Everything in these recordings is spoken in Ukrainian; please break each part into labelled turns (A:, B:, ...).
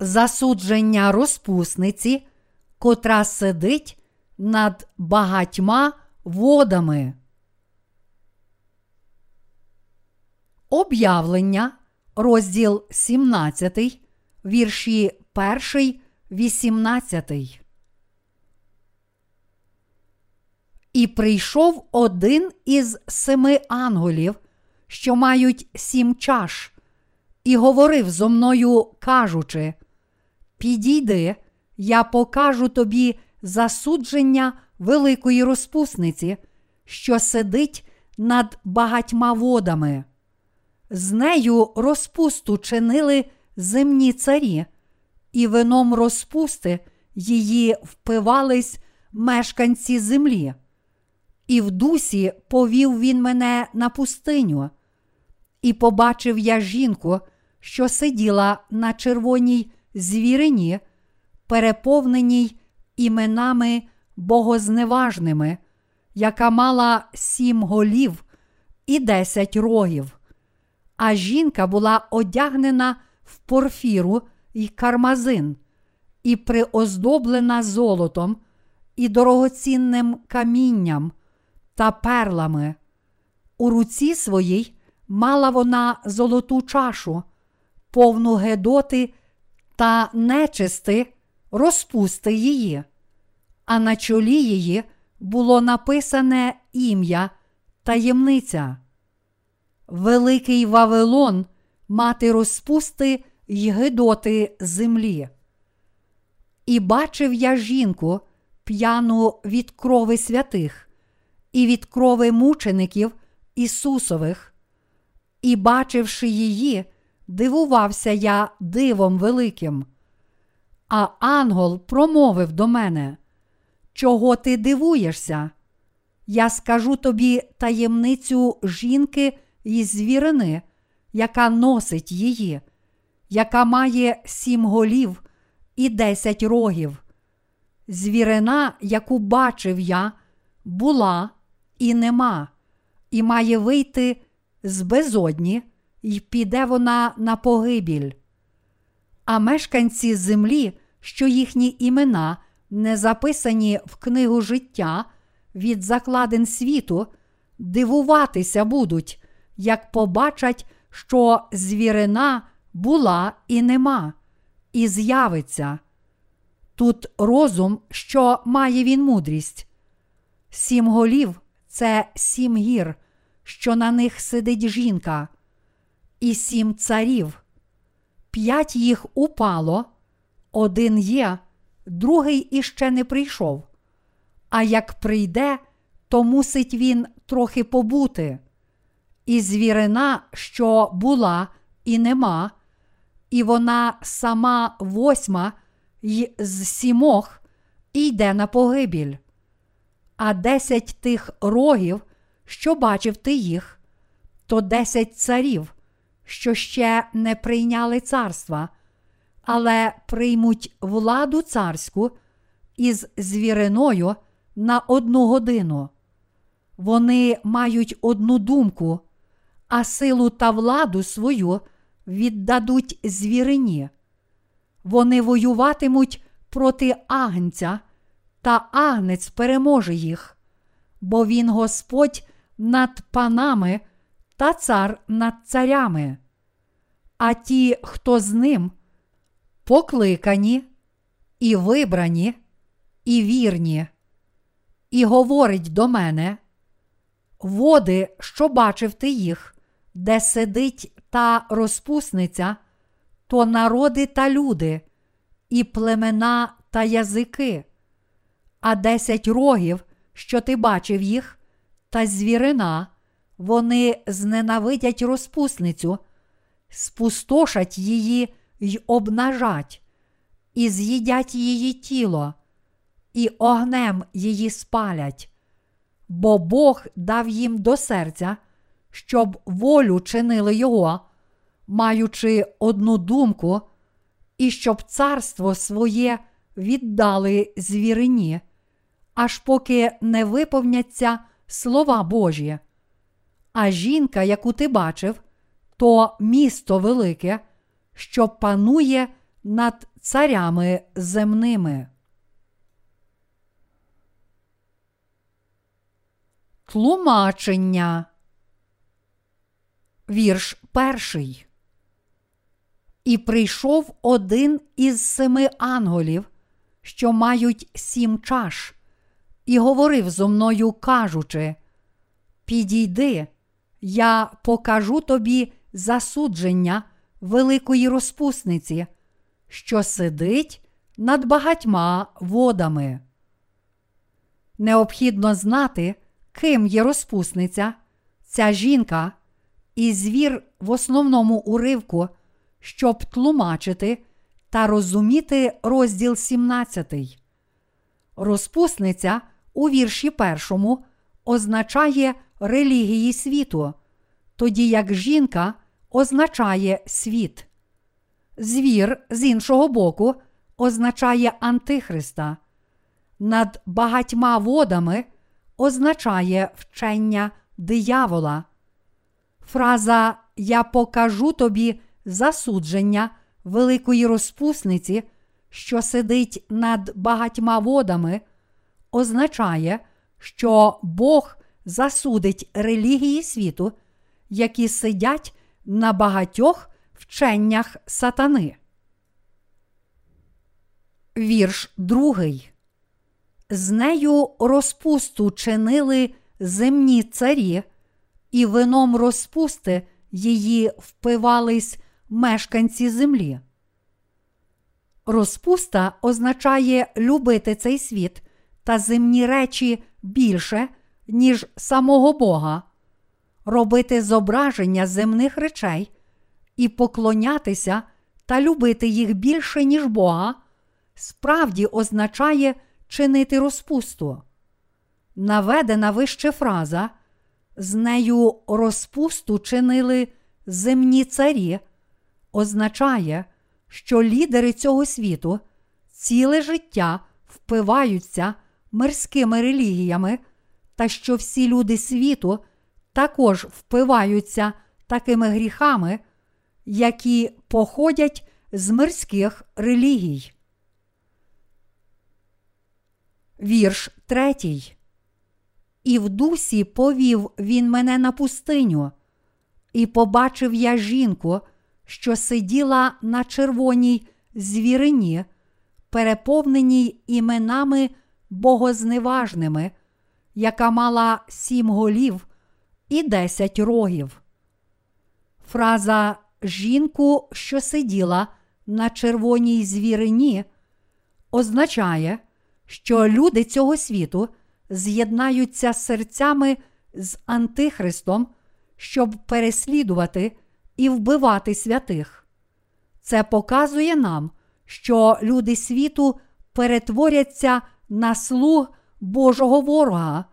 A: засудження розпусниці, котра сидить над багатьма водами. Об'явлення, розділ 17, вірші 1, 18. І прийшов один із семи ангелів, що мають сім чаш, і говорив зо мною, кажучи: Підійди, я покажу тобі засудження великої розпусниці, що сидить над багатьма водами. З нею розпусту чинили земні царі, і вином розпусти її впивались мешканці землі. І в дусі повів він мене на пустиню, і побачив я жінку, що сиділа на червоній звірині, переповненій іменами богозневажними, яка мала сім голів і десять рогів. А жінка була одягнена в порфіру і кармазин, і приоздоблена золотом і дорогоцінним камінням та перлами. У руці своїй мала вона золоту чашу, повну гедоти та нечисти розпусти її, а на чолі її було написане ім'я таємниця. Великий Вавилон мати розпусти й гидоти землі. І бачив я жінку п'яну від крови святих, і від крови мучеників Ісусових, і, бачивши її, дивувався я дивом великим. А ангел промовив до мене, Чого ти дивуєшся? Я скажу тобі таємницю жінки і звірини, яка носить її, яка має сім голів і десять рогів. Звірина, яку бачив я, була і нема, і має вийти з безодні, і піде вона на погибіль. А мешканці землі, що їхні імена не записані в книгу життя від закладин світу, дивуватися будуть, як побачать, що звірина була і нема, і з'явиться. Тут розум, що має він мудрість. Сім голів це сім гір, що на них сидить жінка, і сім царів. П'ять їх упало, один є, другий іще не прийшов. А як прийде, то мусить він трохи побути. І звірина, що була і нема, і вона сама восьма й з сімох йде на погибіль. А десять тих рогів, що бачив ти їх, то десять царів, що ще не прийняли царства, але приймуть владу царську із звіриною на одну годину. Вони мають одну думку, а силу та владу свою віддадуть звірині. Вони воюватимуть проти агнця, та агнець переможе їх, бо він Господь над панами та цар над царями. А ті, хто з ним, покликані, і вибрані, і вірні, і говорить до мене, води, що бачив ти їх, де сидить та розпусниця, то народи та люди, і племена та язики, а десять рогів, що ти бачив їх, та звірина, вони зненавидять розпусницю, спустошать її й обнажать, і з'їдять її тіло, і огнем її спалять, бо Бог дав їм до серця, щоб волю чинили його, маючи одну думку, і щоб царство своє віддали звірині, аж поки не виповняться слова Божі. А жінка, яку ти бачив, то місто велике, що панує над царями земними. Тлумачення. Вірш перший. І прийшов один із семи анголів, що мають сім чаш, і говорив зо мною, кажучи: Підійди, я покажу тобі засудження великої розпусниці, що сидить над багатьма водами. Необхідно знати, ким є розпусниця, ця жінка, і звір в основному уривку, щоб тлумачити та розуміти розділ 17. Розпусниця у вірші першому означає релігії світу, тоді як жінка означає світ. Звір, з іншого боку, означає Антихриста. Над багатьма водами означає вчення диявола. Фраза Я покажу тобі засудження великої розпусниці, що сидить над багатьма водами, означає, що Бог засудить релігії світу, які сидять на багатьох вченнях сатани. Вірш другий. З нею розпусту чинили земні царі, і вином розпусти її впивались мешканці землі. Розпуста означає любити цей світ та земні речі більше, ніж самого Бога, робити зображення земних речей і поклонятися та любити їх більше, ніж Бога, справді означає чинити розпусту. Наведена вище фраза, з нею розпусту чинили земні царі, означає, що лідери цього світу ціле життя впиваються мирськими релігіями, та що всі люди світу також впиваються такими гріхами, які походять з мирських релігій. Вірш третій. І в дусі повів він мене на пустиню, і побачив я жінку, що сиділа на червоній звірині, переповненій іменами богозневажними, яка мала сім голів і десять рогів. Фраза жінку, що сиділа на червоній звірині, означає, що люди цього світу з'єднаються серцями з Антихристом, щоб переслідувати і вбивати святих. Це показує нам, що люди світу перетворяться на слуг Божого ворога,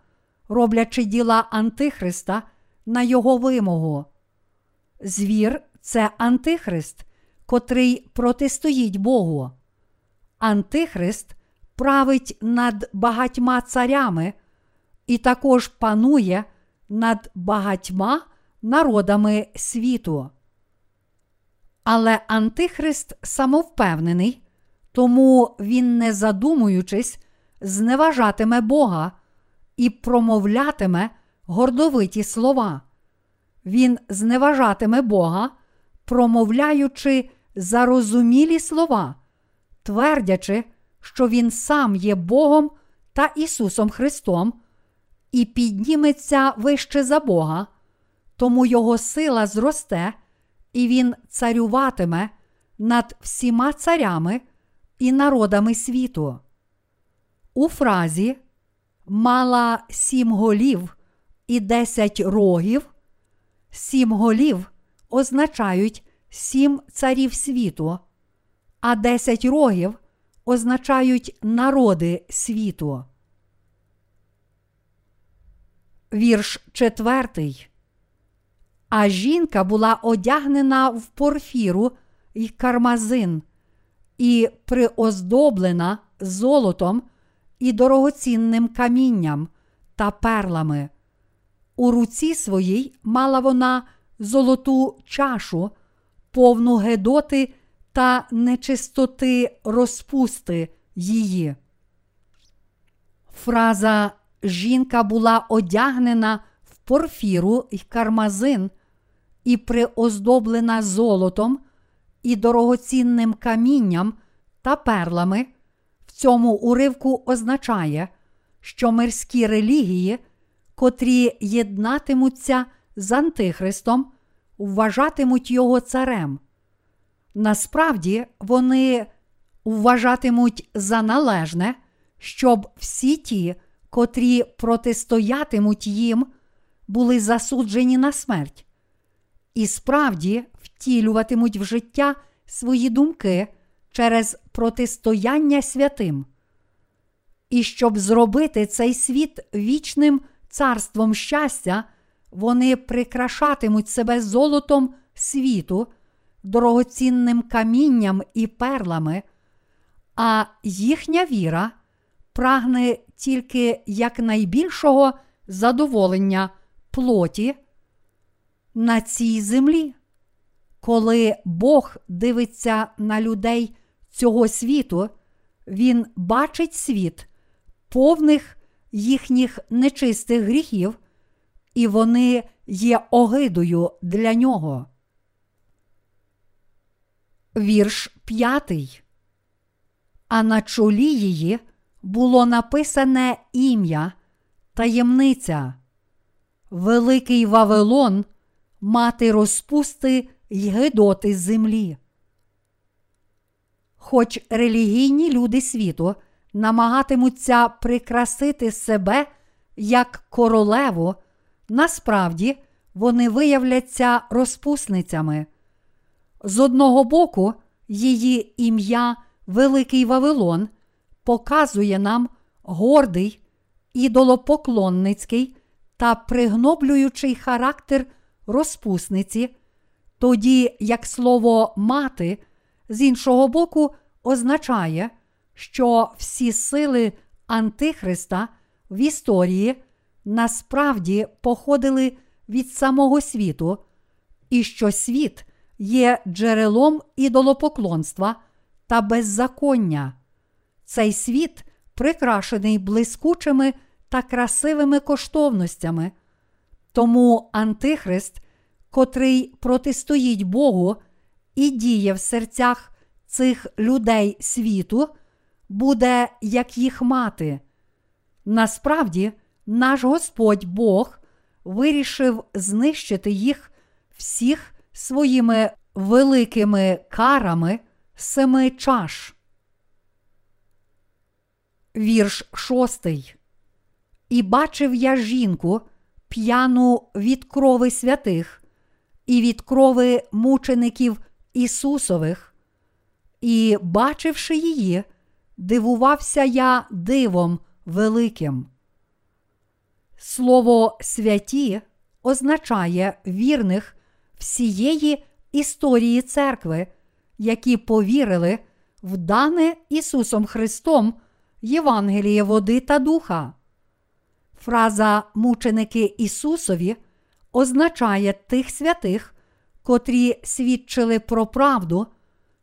A: роблячи діла Антихриста на його вимогу. Звір це Антихрист, котрий протистоїть Богу. Антихрист править над багатьма царями і також панує над багатьма народами світу. Але Антихрист самовпевнений, тому він, не задумуючись, зневажатиме Бога і промовлятиме гордовиті слова. Він зневажатиме Бога, промовляючи зарозумілі слова, твердячи, що Він сам є Богом та Ісусом Христом, і підніметься вище за Бога, тому Його сила зросте, і Він царюватиме над всіма царями і народами світу. У фразі мала сім голів і десять рогів. Сім голів означають сім царів світу, а десять рогів означають народи світу. Вірш четвертий. А жінка була одягнена в порфіру й кармазин, і приоздоблена золотом і дорогоцінним камінням та перлами. У руці своїй мала вона золоту чашу, повну гедоти та нечистоти розпусти її. Фраза жінка була одягнена в порфіру й кармазин і приоздоблена золотом і дорогоцінним камінням та перлами. Цьому уривку означає, що мирські релігії, котрі єднатимуться з Антихристом, вважатимуть його царем. Насправді вони вважатимуть за належне, щоб всі ті, котрі протистоятимуть їм, були засуджені на смерть, і справді втілюватимуть в життя свої думки через протистояння святим. І щоб зробити цей світ вічним царством щастя, вони прикрашатимуть себе золотом світу, дорогоцінним камінням і перлами, а їхня віра прагне тільки якнайбільшого задоволення плоті на цій землі. Коли Бог дивиться на людей цього світу, Він бачить світ, повних їхніх нечистих гріхів, і вони є огидою для нього. Вірш п'ятий. А на чолі її було написане ім'я, таємниця, Великий Вавилон, мати розпусти й гидоти землі. Хоч релігійні люди світу намагатимуться прикрасити себе як королеву, насправді вони виявляться розпусницями. З одного боку, її ім'я Великий Вавилон показує нам гордий, ідолопоклонницький та пригноблюючий характер розпусниці, тоді як слово мати з іншого боку означає, що всі сили Антихриста в історії насправді походили від самого світу, і що світ є джерелом ідолопоклонства та беззаконня. Цей світ прикрашений блискучими та красивими коштовностями. Тому Антихрист, котрий протистоїть Богу і діє в серцях цих людей світу, буде як їх мати. Насправді, наш Господь Бог вирішив знищити їх всіх своїми великими карами семи чаш. Вірш шостий. І бачив я жінку, п'яну від крови святих, і від крови мучеників Ісусових, і, бачивши її, дивувався я дивом великим. Слово святі означає вірних всієї історії церкви, які повірили в дане Ісусом Христом Євангеліє води та духа. Фраза мученики Ісусові означає тих святих, котрі свідчили про правду,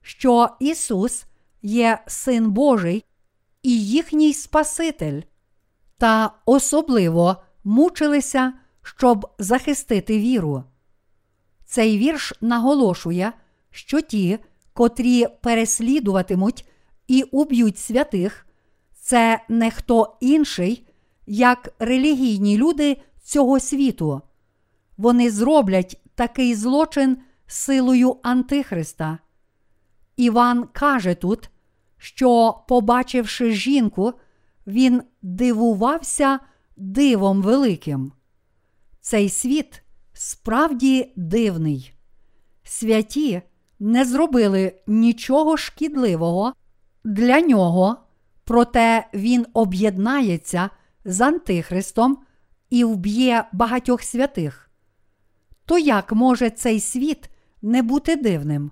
A: що Ісус є Син Божий і їхній Спаситель, та особливо мучилися, щоб захистити віру. Цей вірш наголошує, що ті, котрі переслідуватимуть і уб'ють святих, це не хто інший, як релігійні люди цього світу. Вони зроблять такий злочин силою Антихриста. Іван каже тут, що, побачивши жінку, він дивувався дивом великим. Цей світ справді дивний. Святі не зробили нічого шкідливого для нього, проте він об'єднається з Антихристом і вб'є багатьох святих. То як може цей світ не бути дивним?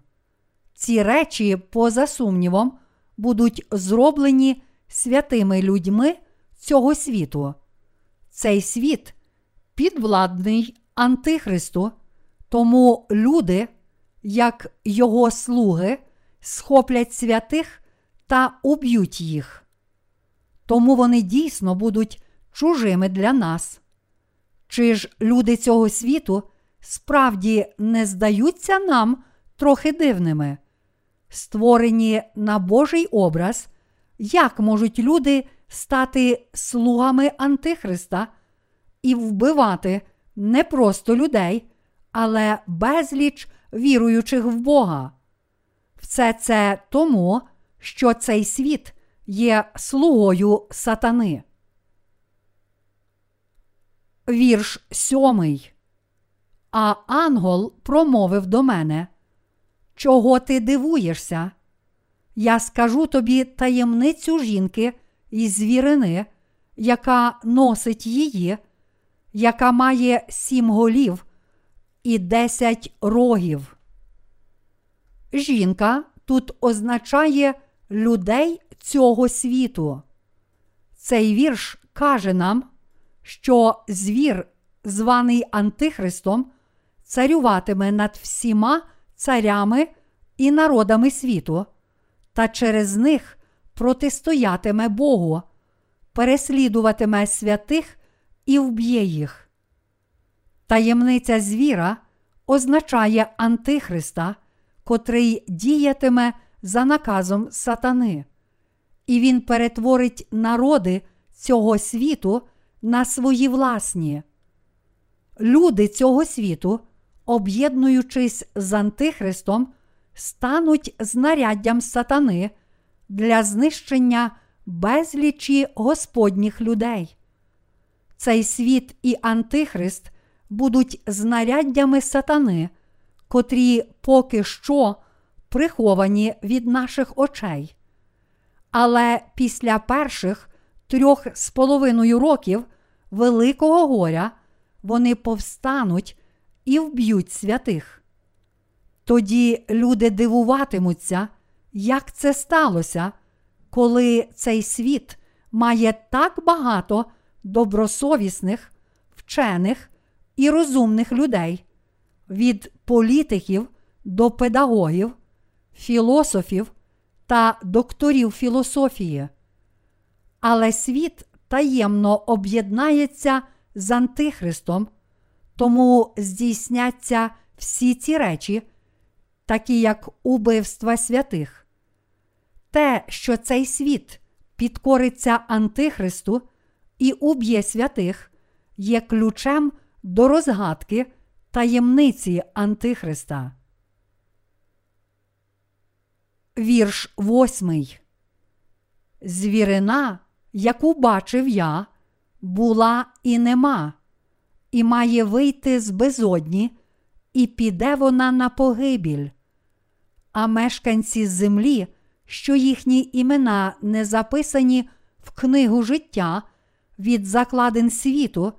A: Ці речі, поза сумнівом, будуть зроблені святими людьми цього світу. Цей світ підвладний Антихристу, тому люди, як його слуги, схоплять святих та уб'ють їх. Тому вони дійсно будуть чужими для нас. Чи ж люди цього світу справді не здаються нам трохи дивними? Створені на Божий образ, як можуть люди стати слугами Антихриста і вбивати не просто людей, але безліч віруючих в Бога? Все це тому, що цей світ є слугою сатани. Вірш сьомий. А ангел промовив до мене, Чого ти дивуєшся? Я скажу тобі таємницю жінки і звірини, яка носить її, яка має сім голів і десять рогів. Жінка тут означає людей цього світу. Цей вірш каже нам, що звір, званий Антихристом, царюватиме над всіма царями і народами світу, та через них протистоятиме Богу, переслідуватиме святих і вб'є їх. Таємниця звіра означає Антихриста, котрий діятиме за наказом сатани, і він перетворить народи цього світу на свої власні. Люди цього світу, об'єднуючись з Антихристом, стануть знаряддям сатани для знищення безлічі Господніх людей. Цей світ і Антихрист будуть знаряддями сатани, котрі поки що приховані від наших очей. Але після перших трьох з половиною років Великого горя вони повстануть і вб'ють святих. Тоді люди дивуватимуться, як це сталося, коли цей світ має так багато добросовісних, вчених і розумних людей, від політиків до педагогів, філософів та докторів філософії. Але світ таємно об'єднається з Антихристом, тому здійсняться всі ці речі, такі як убивства святих. Те, що цей світ підкориться Антихристу і уб'є святих, є ключем до розгадки таємниці Антихриста. Вірш восьмий. Звірина, яку бачив я, була і нема, і має вийти з безодні, і піде вона на погибіль. А мешканці землі, що їхні імена не записані в книгу життя від закладин світу,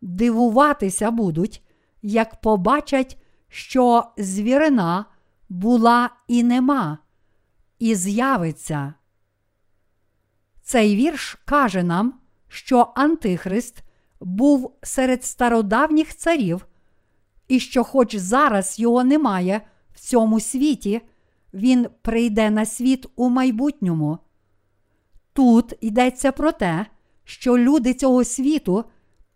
A: дивуватися будуть, як побачать, що звірина була і нема, і з'явиться. Цей вірш каже нам, що Антихрист був серед стародавніх царів, і що, хоч зараз його немає в цьому світі, він прийде на світ у майбутньому. Тут йдеться про те, що люди цього світу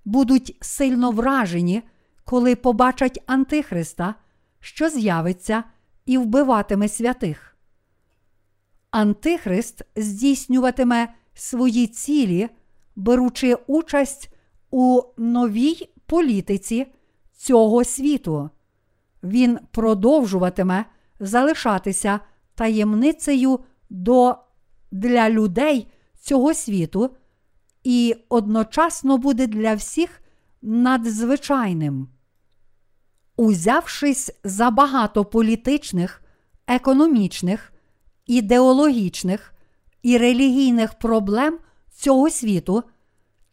A: будуть сильно вражені, коли побачать Антихриста, що з'явиться і вбиватиме святих. Антихрист здійснюватиме свої цілі, беручи участь у новій політиці цього світу. Він продовжуватиме залишатися таємницею до, для людей цього світу і одночасно буде для всіх надзвичайним. Узявшись за багато політичних, економічних, ідеологічних і релігійних проблем цього світу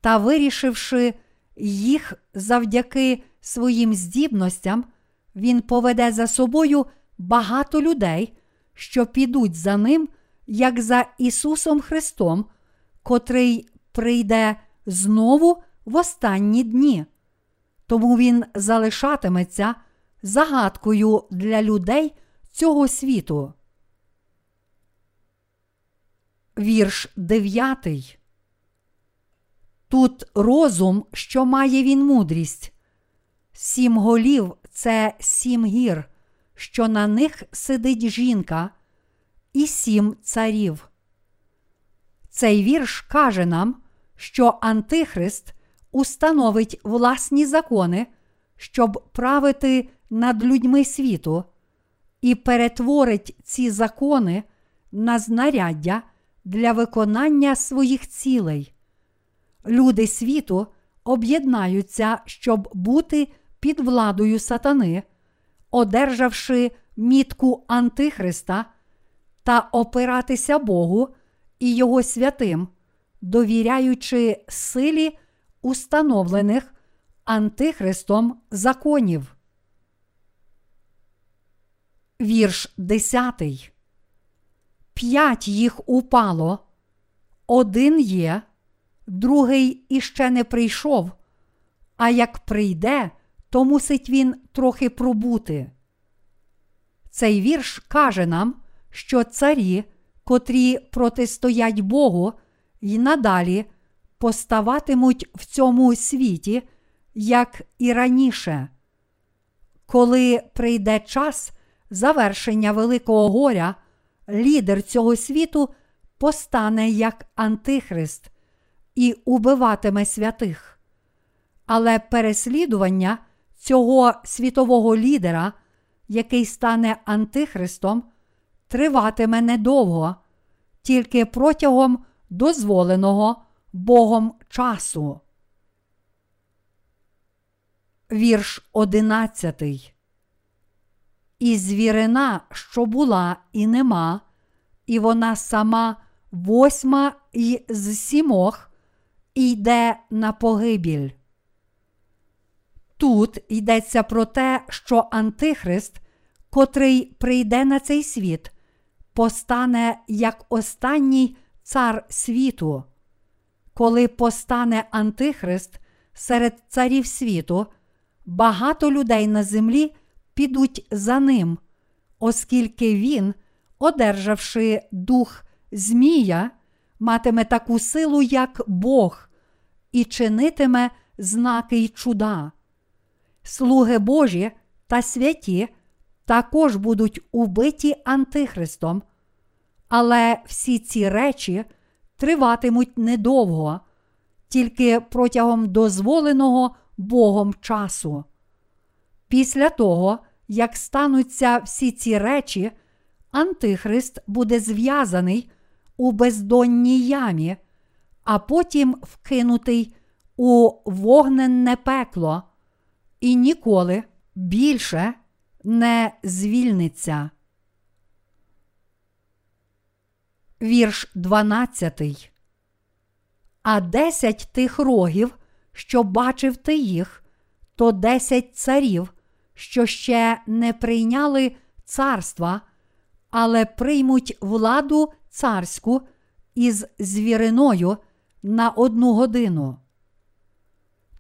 A: та вирішивши їх завдяки своїм здібностям, він поведе за собою багато людей, що підуть за ним, як за Ісусом Христом, котрий прийде знову в останні дні. Тому він залишатиметься загадкою для людей цього світу. Вірш 9. Тут розум, що має він мудрість. Сім голів це сім гір, що на них сидить жінка, і сім царів. Цей вірш каже нам, що Антихрист установить власні закони, щоб правити над людьми світу, і перетворить ці закони на знаряддя для виконання своїх цілей. Люди світу об'єднаються, щоб бути під владою сатани, одержавши мітку Антихриста та опиратися Богу і Його святим, довіряючи силі установлених Антихристом законів. Вірш 10. П'ять їх упало, один є, другий іще не прийшов, а як прийде, то мусить він трохи пробути. Цей вірш каже нам, що царі, котрі протистоять Богу, й надалі поставатимуть в цьому світі, як і раніше. Коли прийде час завершення Великого горя, лідер цього світу постане як Антихрист і убиватиме святих. Але переслідування цього світового лідера, який стане Антихристом, триватиме недовго, тільки протягом дозволеного Богом часу. Вірш одинадцятий. І звірина, що була і нема, і вона сама восьма й з сімох йде на погибіль. Тут йдеться про те, що Антихрист, котрий прийде на цей світ, постане як останній цар світу. Коли постане Антихрист серед царів світу, багато людей на землі підуть за ним, оскільки він, одержавши дух Змія, матиме таку силу, як Бог, і чинитиме знаки й чуда. Слуги Божі та святі також будуть убиті Антихристом, але всі ці речі триватимуть недовго, тільки протягом дозволеного Богом часу. Після того, як стануться всі ці речі, Антихрист буде зв'язаний у бездонній ямі, а потім вкинутий у вогненне пекло і ніколи більше не звільниться. Вірш 12. А десять тих рогів, що бачив ти їх, то десять царів, що ще не прийняли царства, але приймуть владу царську із звіриною на одну годину.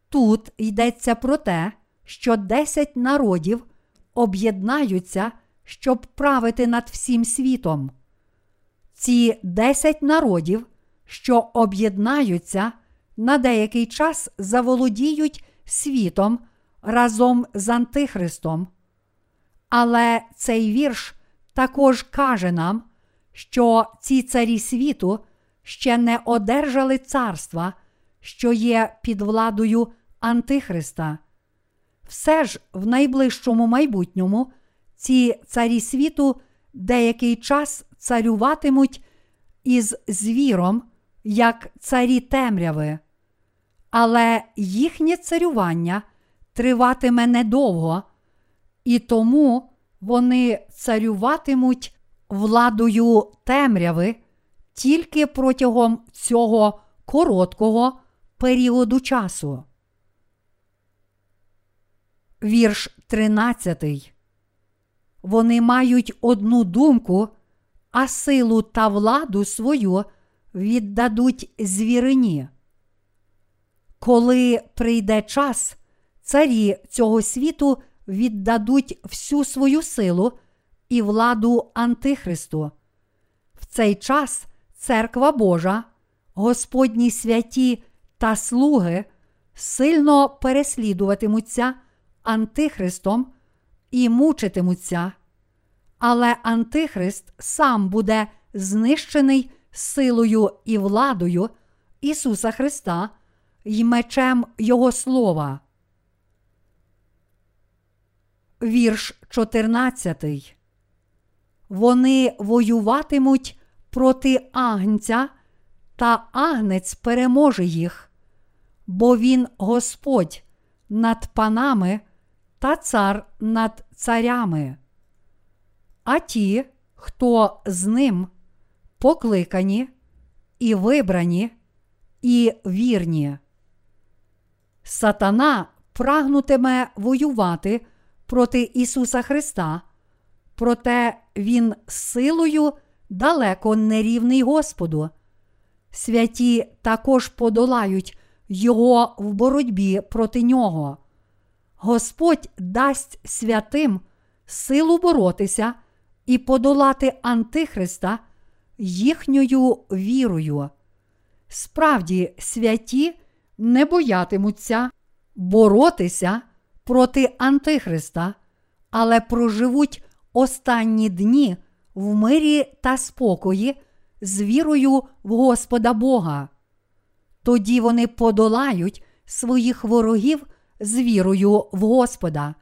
A: Тут йдеться про те, що десять народів об'єднаються, щоб правити над всім світом. Ці десять народів, що об'єднаються, на деякий час заволодіють світом разом з Антихристом. Але цей вірш також каже нам, що ці царі світу ще не одержали царства, що є під владою Антихриста. Все ж в найближчому майбутньому ці царі світу деякий час царюватимуть із звіром, як царі темряви. Але їхнє царювання триватиме недовго, і тому вони царюватимуть владою темряви тільки протягом цього короткого періоду часу. Вірш 13. Вони мають одну думку, а силу та владу свою віддадуть звірині. Коли прийде час, царі цього світу віддадуть всю свою силу і владу Антихристу. В цей час церква Божа, Господні святі та слуги сильно переслідуватимуться Антихристом і мучитимуться. Але Антихрист сам буде знищений силою і владою Ісуса Христа й мечем Його Слова. Вірш 14. Вони воюватимуть проти агнця, та агнець переможе їх, бо він Господь над панами та цар над царями. А ті, хто з ним покликані і вибрані, і вірні. Сатана прагнутиме воювати проти Ісуса Христа, проте Він силою далеко не рівний Господу. Святі також подолають Його в боротьбі проти нього. Господь дасть святим силу боротися і подолати Антихриста їхньою вірою. Справді, святі не боятимуться боротися проти Антихриста, але проживуть останні дні в мирі та спокої з вірою в Господа Бога. Тоді вони подолають своїх ворогів з вірою в Господа.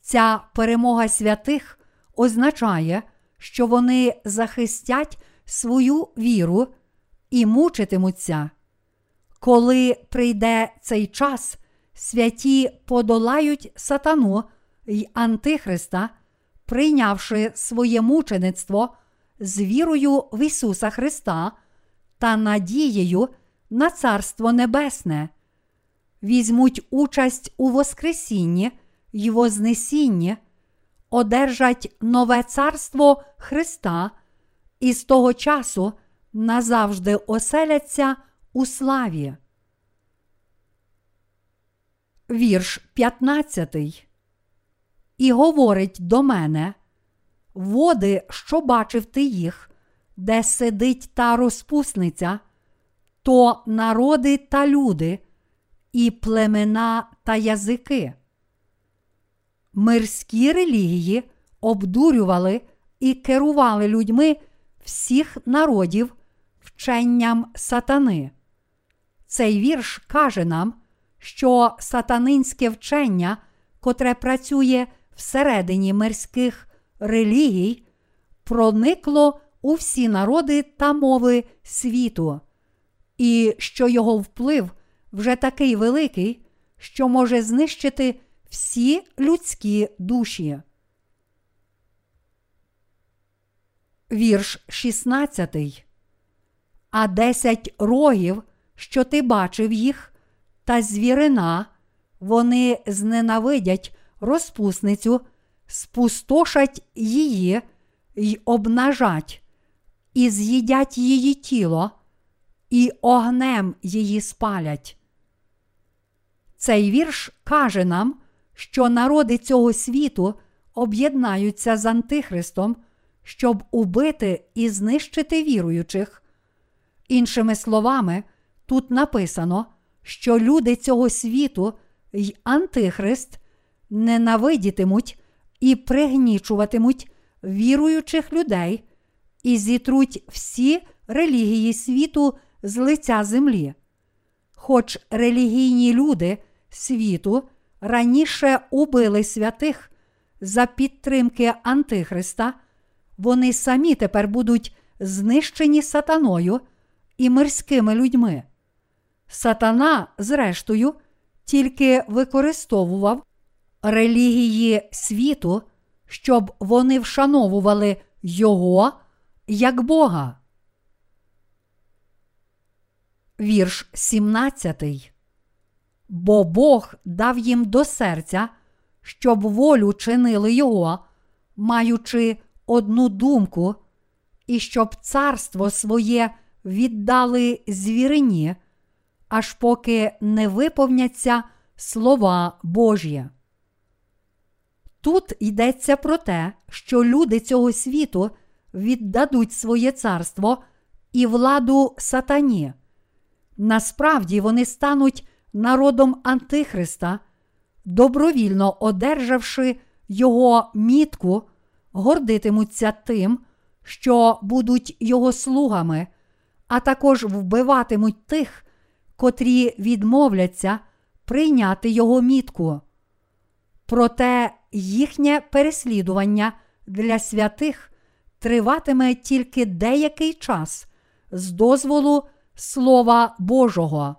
A: Ця перемога святих означає, що вони захистять свою віру і мучитимуться. Коли прийде цей час, святі подолають сатану й Антихриста, прийнявши своє мучеництво з вірою в Ісуса Христа та надією на Царство Небесне, візьмуть участь у Воскресінні й Вознесінні, одержать нове царство Христа і з того часу назавжди оселяться у славі. Вірш 15. І говорить до мене води, що бачив ти їх, де сидить та розпусниця, то народи та люди, і племена та язики. Мирські релігії обдурювали і керували людьми всіх народів вченням сатани. Цей вірш каже нам, що сатанинське вчення, котре працює всередині мирських релігій, проникло у всі народи та мови світу, і що його вплив вже такий великий, що може знищити всі людські душі. Вірш 16. А десять рогів, що ти бачив їх, та звірина, вони зненавидять розпусницю, спустошать її й обнажать, і з'їдять її тіло, і огнем її спалять. Цей вірш каже нам, що народи цього світу об'єднаються з Антихристом, щоб убити і знищити віруючих. Іншими словами, тут написано, що люди цього світу й Антихрист ненавидітимуть і пригнічуватимуть віруючих людей і зітруть всі релігії світу з лиця землі. Хоч релігійні люди світу раніше убили святих за підтримки Антихриста, вони самі тепер будуть знищені сатаною і мирськими людьми. Сатана, зрештою, тільки використовував релігії світу, щоб вони вшановували Його як Бога. Вірш 17 бо Бог дав їм до серця, щоб волю чинили Його, маючи одну думку, і щоб царство своє віддали звірині, аж поки не виповняться слова Божі. Тут йдеться про те, що люди цього світу віддадуть своє царство і владу сатані. Насправді вони стануть народом Антихриста, добровільно одержавши його мітку, гордитимуться тим, що будуть його слугами, а також вбиватимуть тих, котрі відмовляться прийняти його мітку. Проте їхнє переслідування для святих триватиме тільки деякий час з дозволу Слова Божого.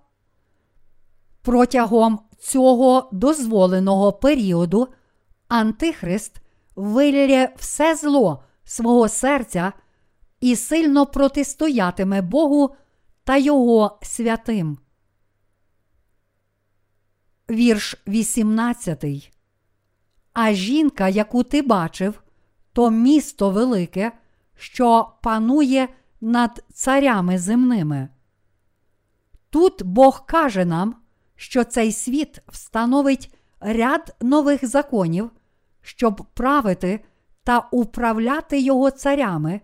A: Протягом цього дозволеного періоду Антихрист вилє все зло свого серця і сильно протистоятиме Богу та Його святим. Вірш 18. А жінка, яку ти бачив, то місто велике, що панує над царями земними. Тут Бог каже нам, що цей світ встановить ряд нових законів, щоб правити та управляти його царями,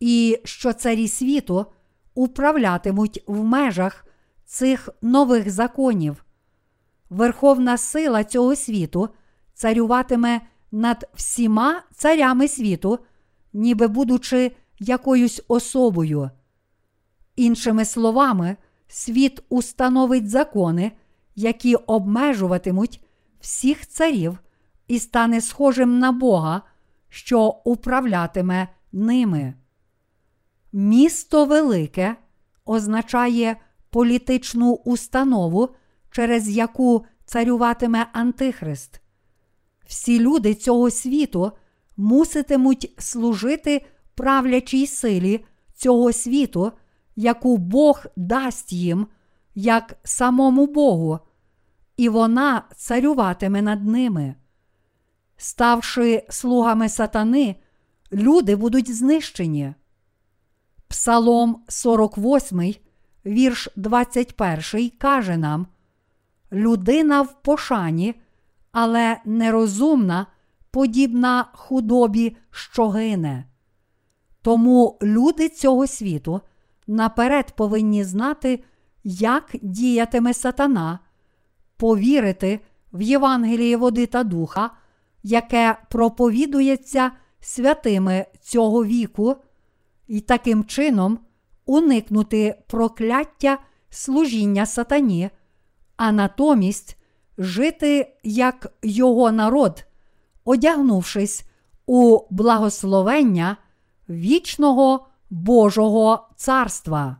A: і що царі світу управлятимуть в межах цих нових законів. Верховна сила цього світу царюватиме над всіма царями світу, ніби будучи якоюсь особою. Іншими словами, світ установить закони, які обмежуватимуть всіх царів і стане схожим на Бога, що управлятиме ними. Місто велике означає політичну установу, через яку царюватиме Антихрист. Всі люди цього світу муситимуть служити правлячій силі цього світу, яку Бог дасть їм, як самому Богу, і вона царюватиме над ними. Ставши слугами сатани, люди будуть знищені. Псалом 48, вірш 21 каже нам: Людина в пошані, але нерозумна, подібна худобі, що гине. Тому люди цього світу наперед повинні знати, як діятиме сатана, повірити в Євангеліє води та духа, яке проповідується святими цього віку, і таким чином уникнути прокляття служіння сатані, а натомість жити як його народ, одягнувшись у благословення вічного Божого царства.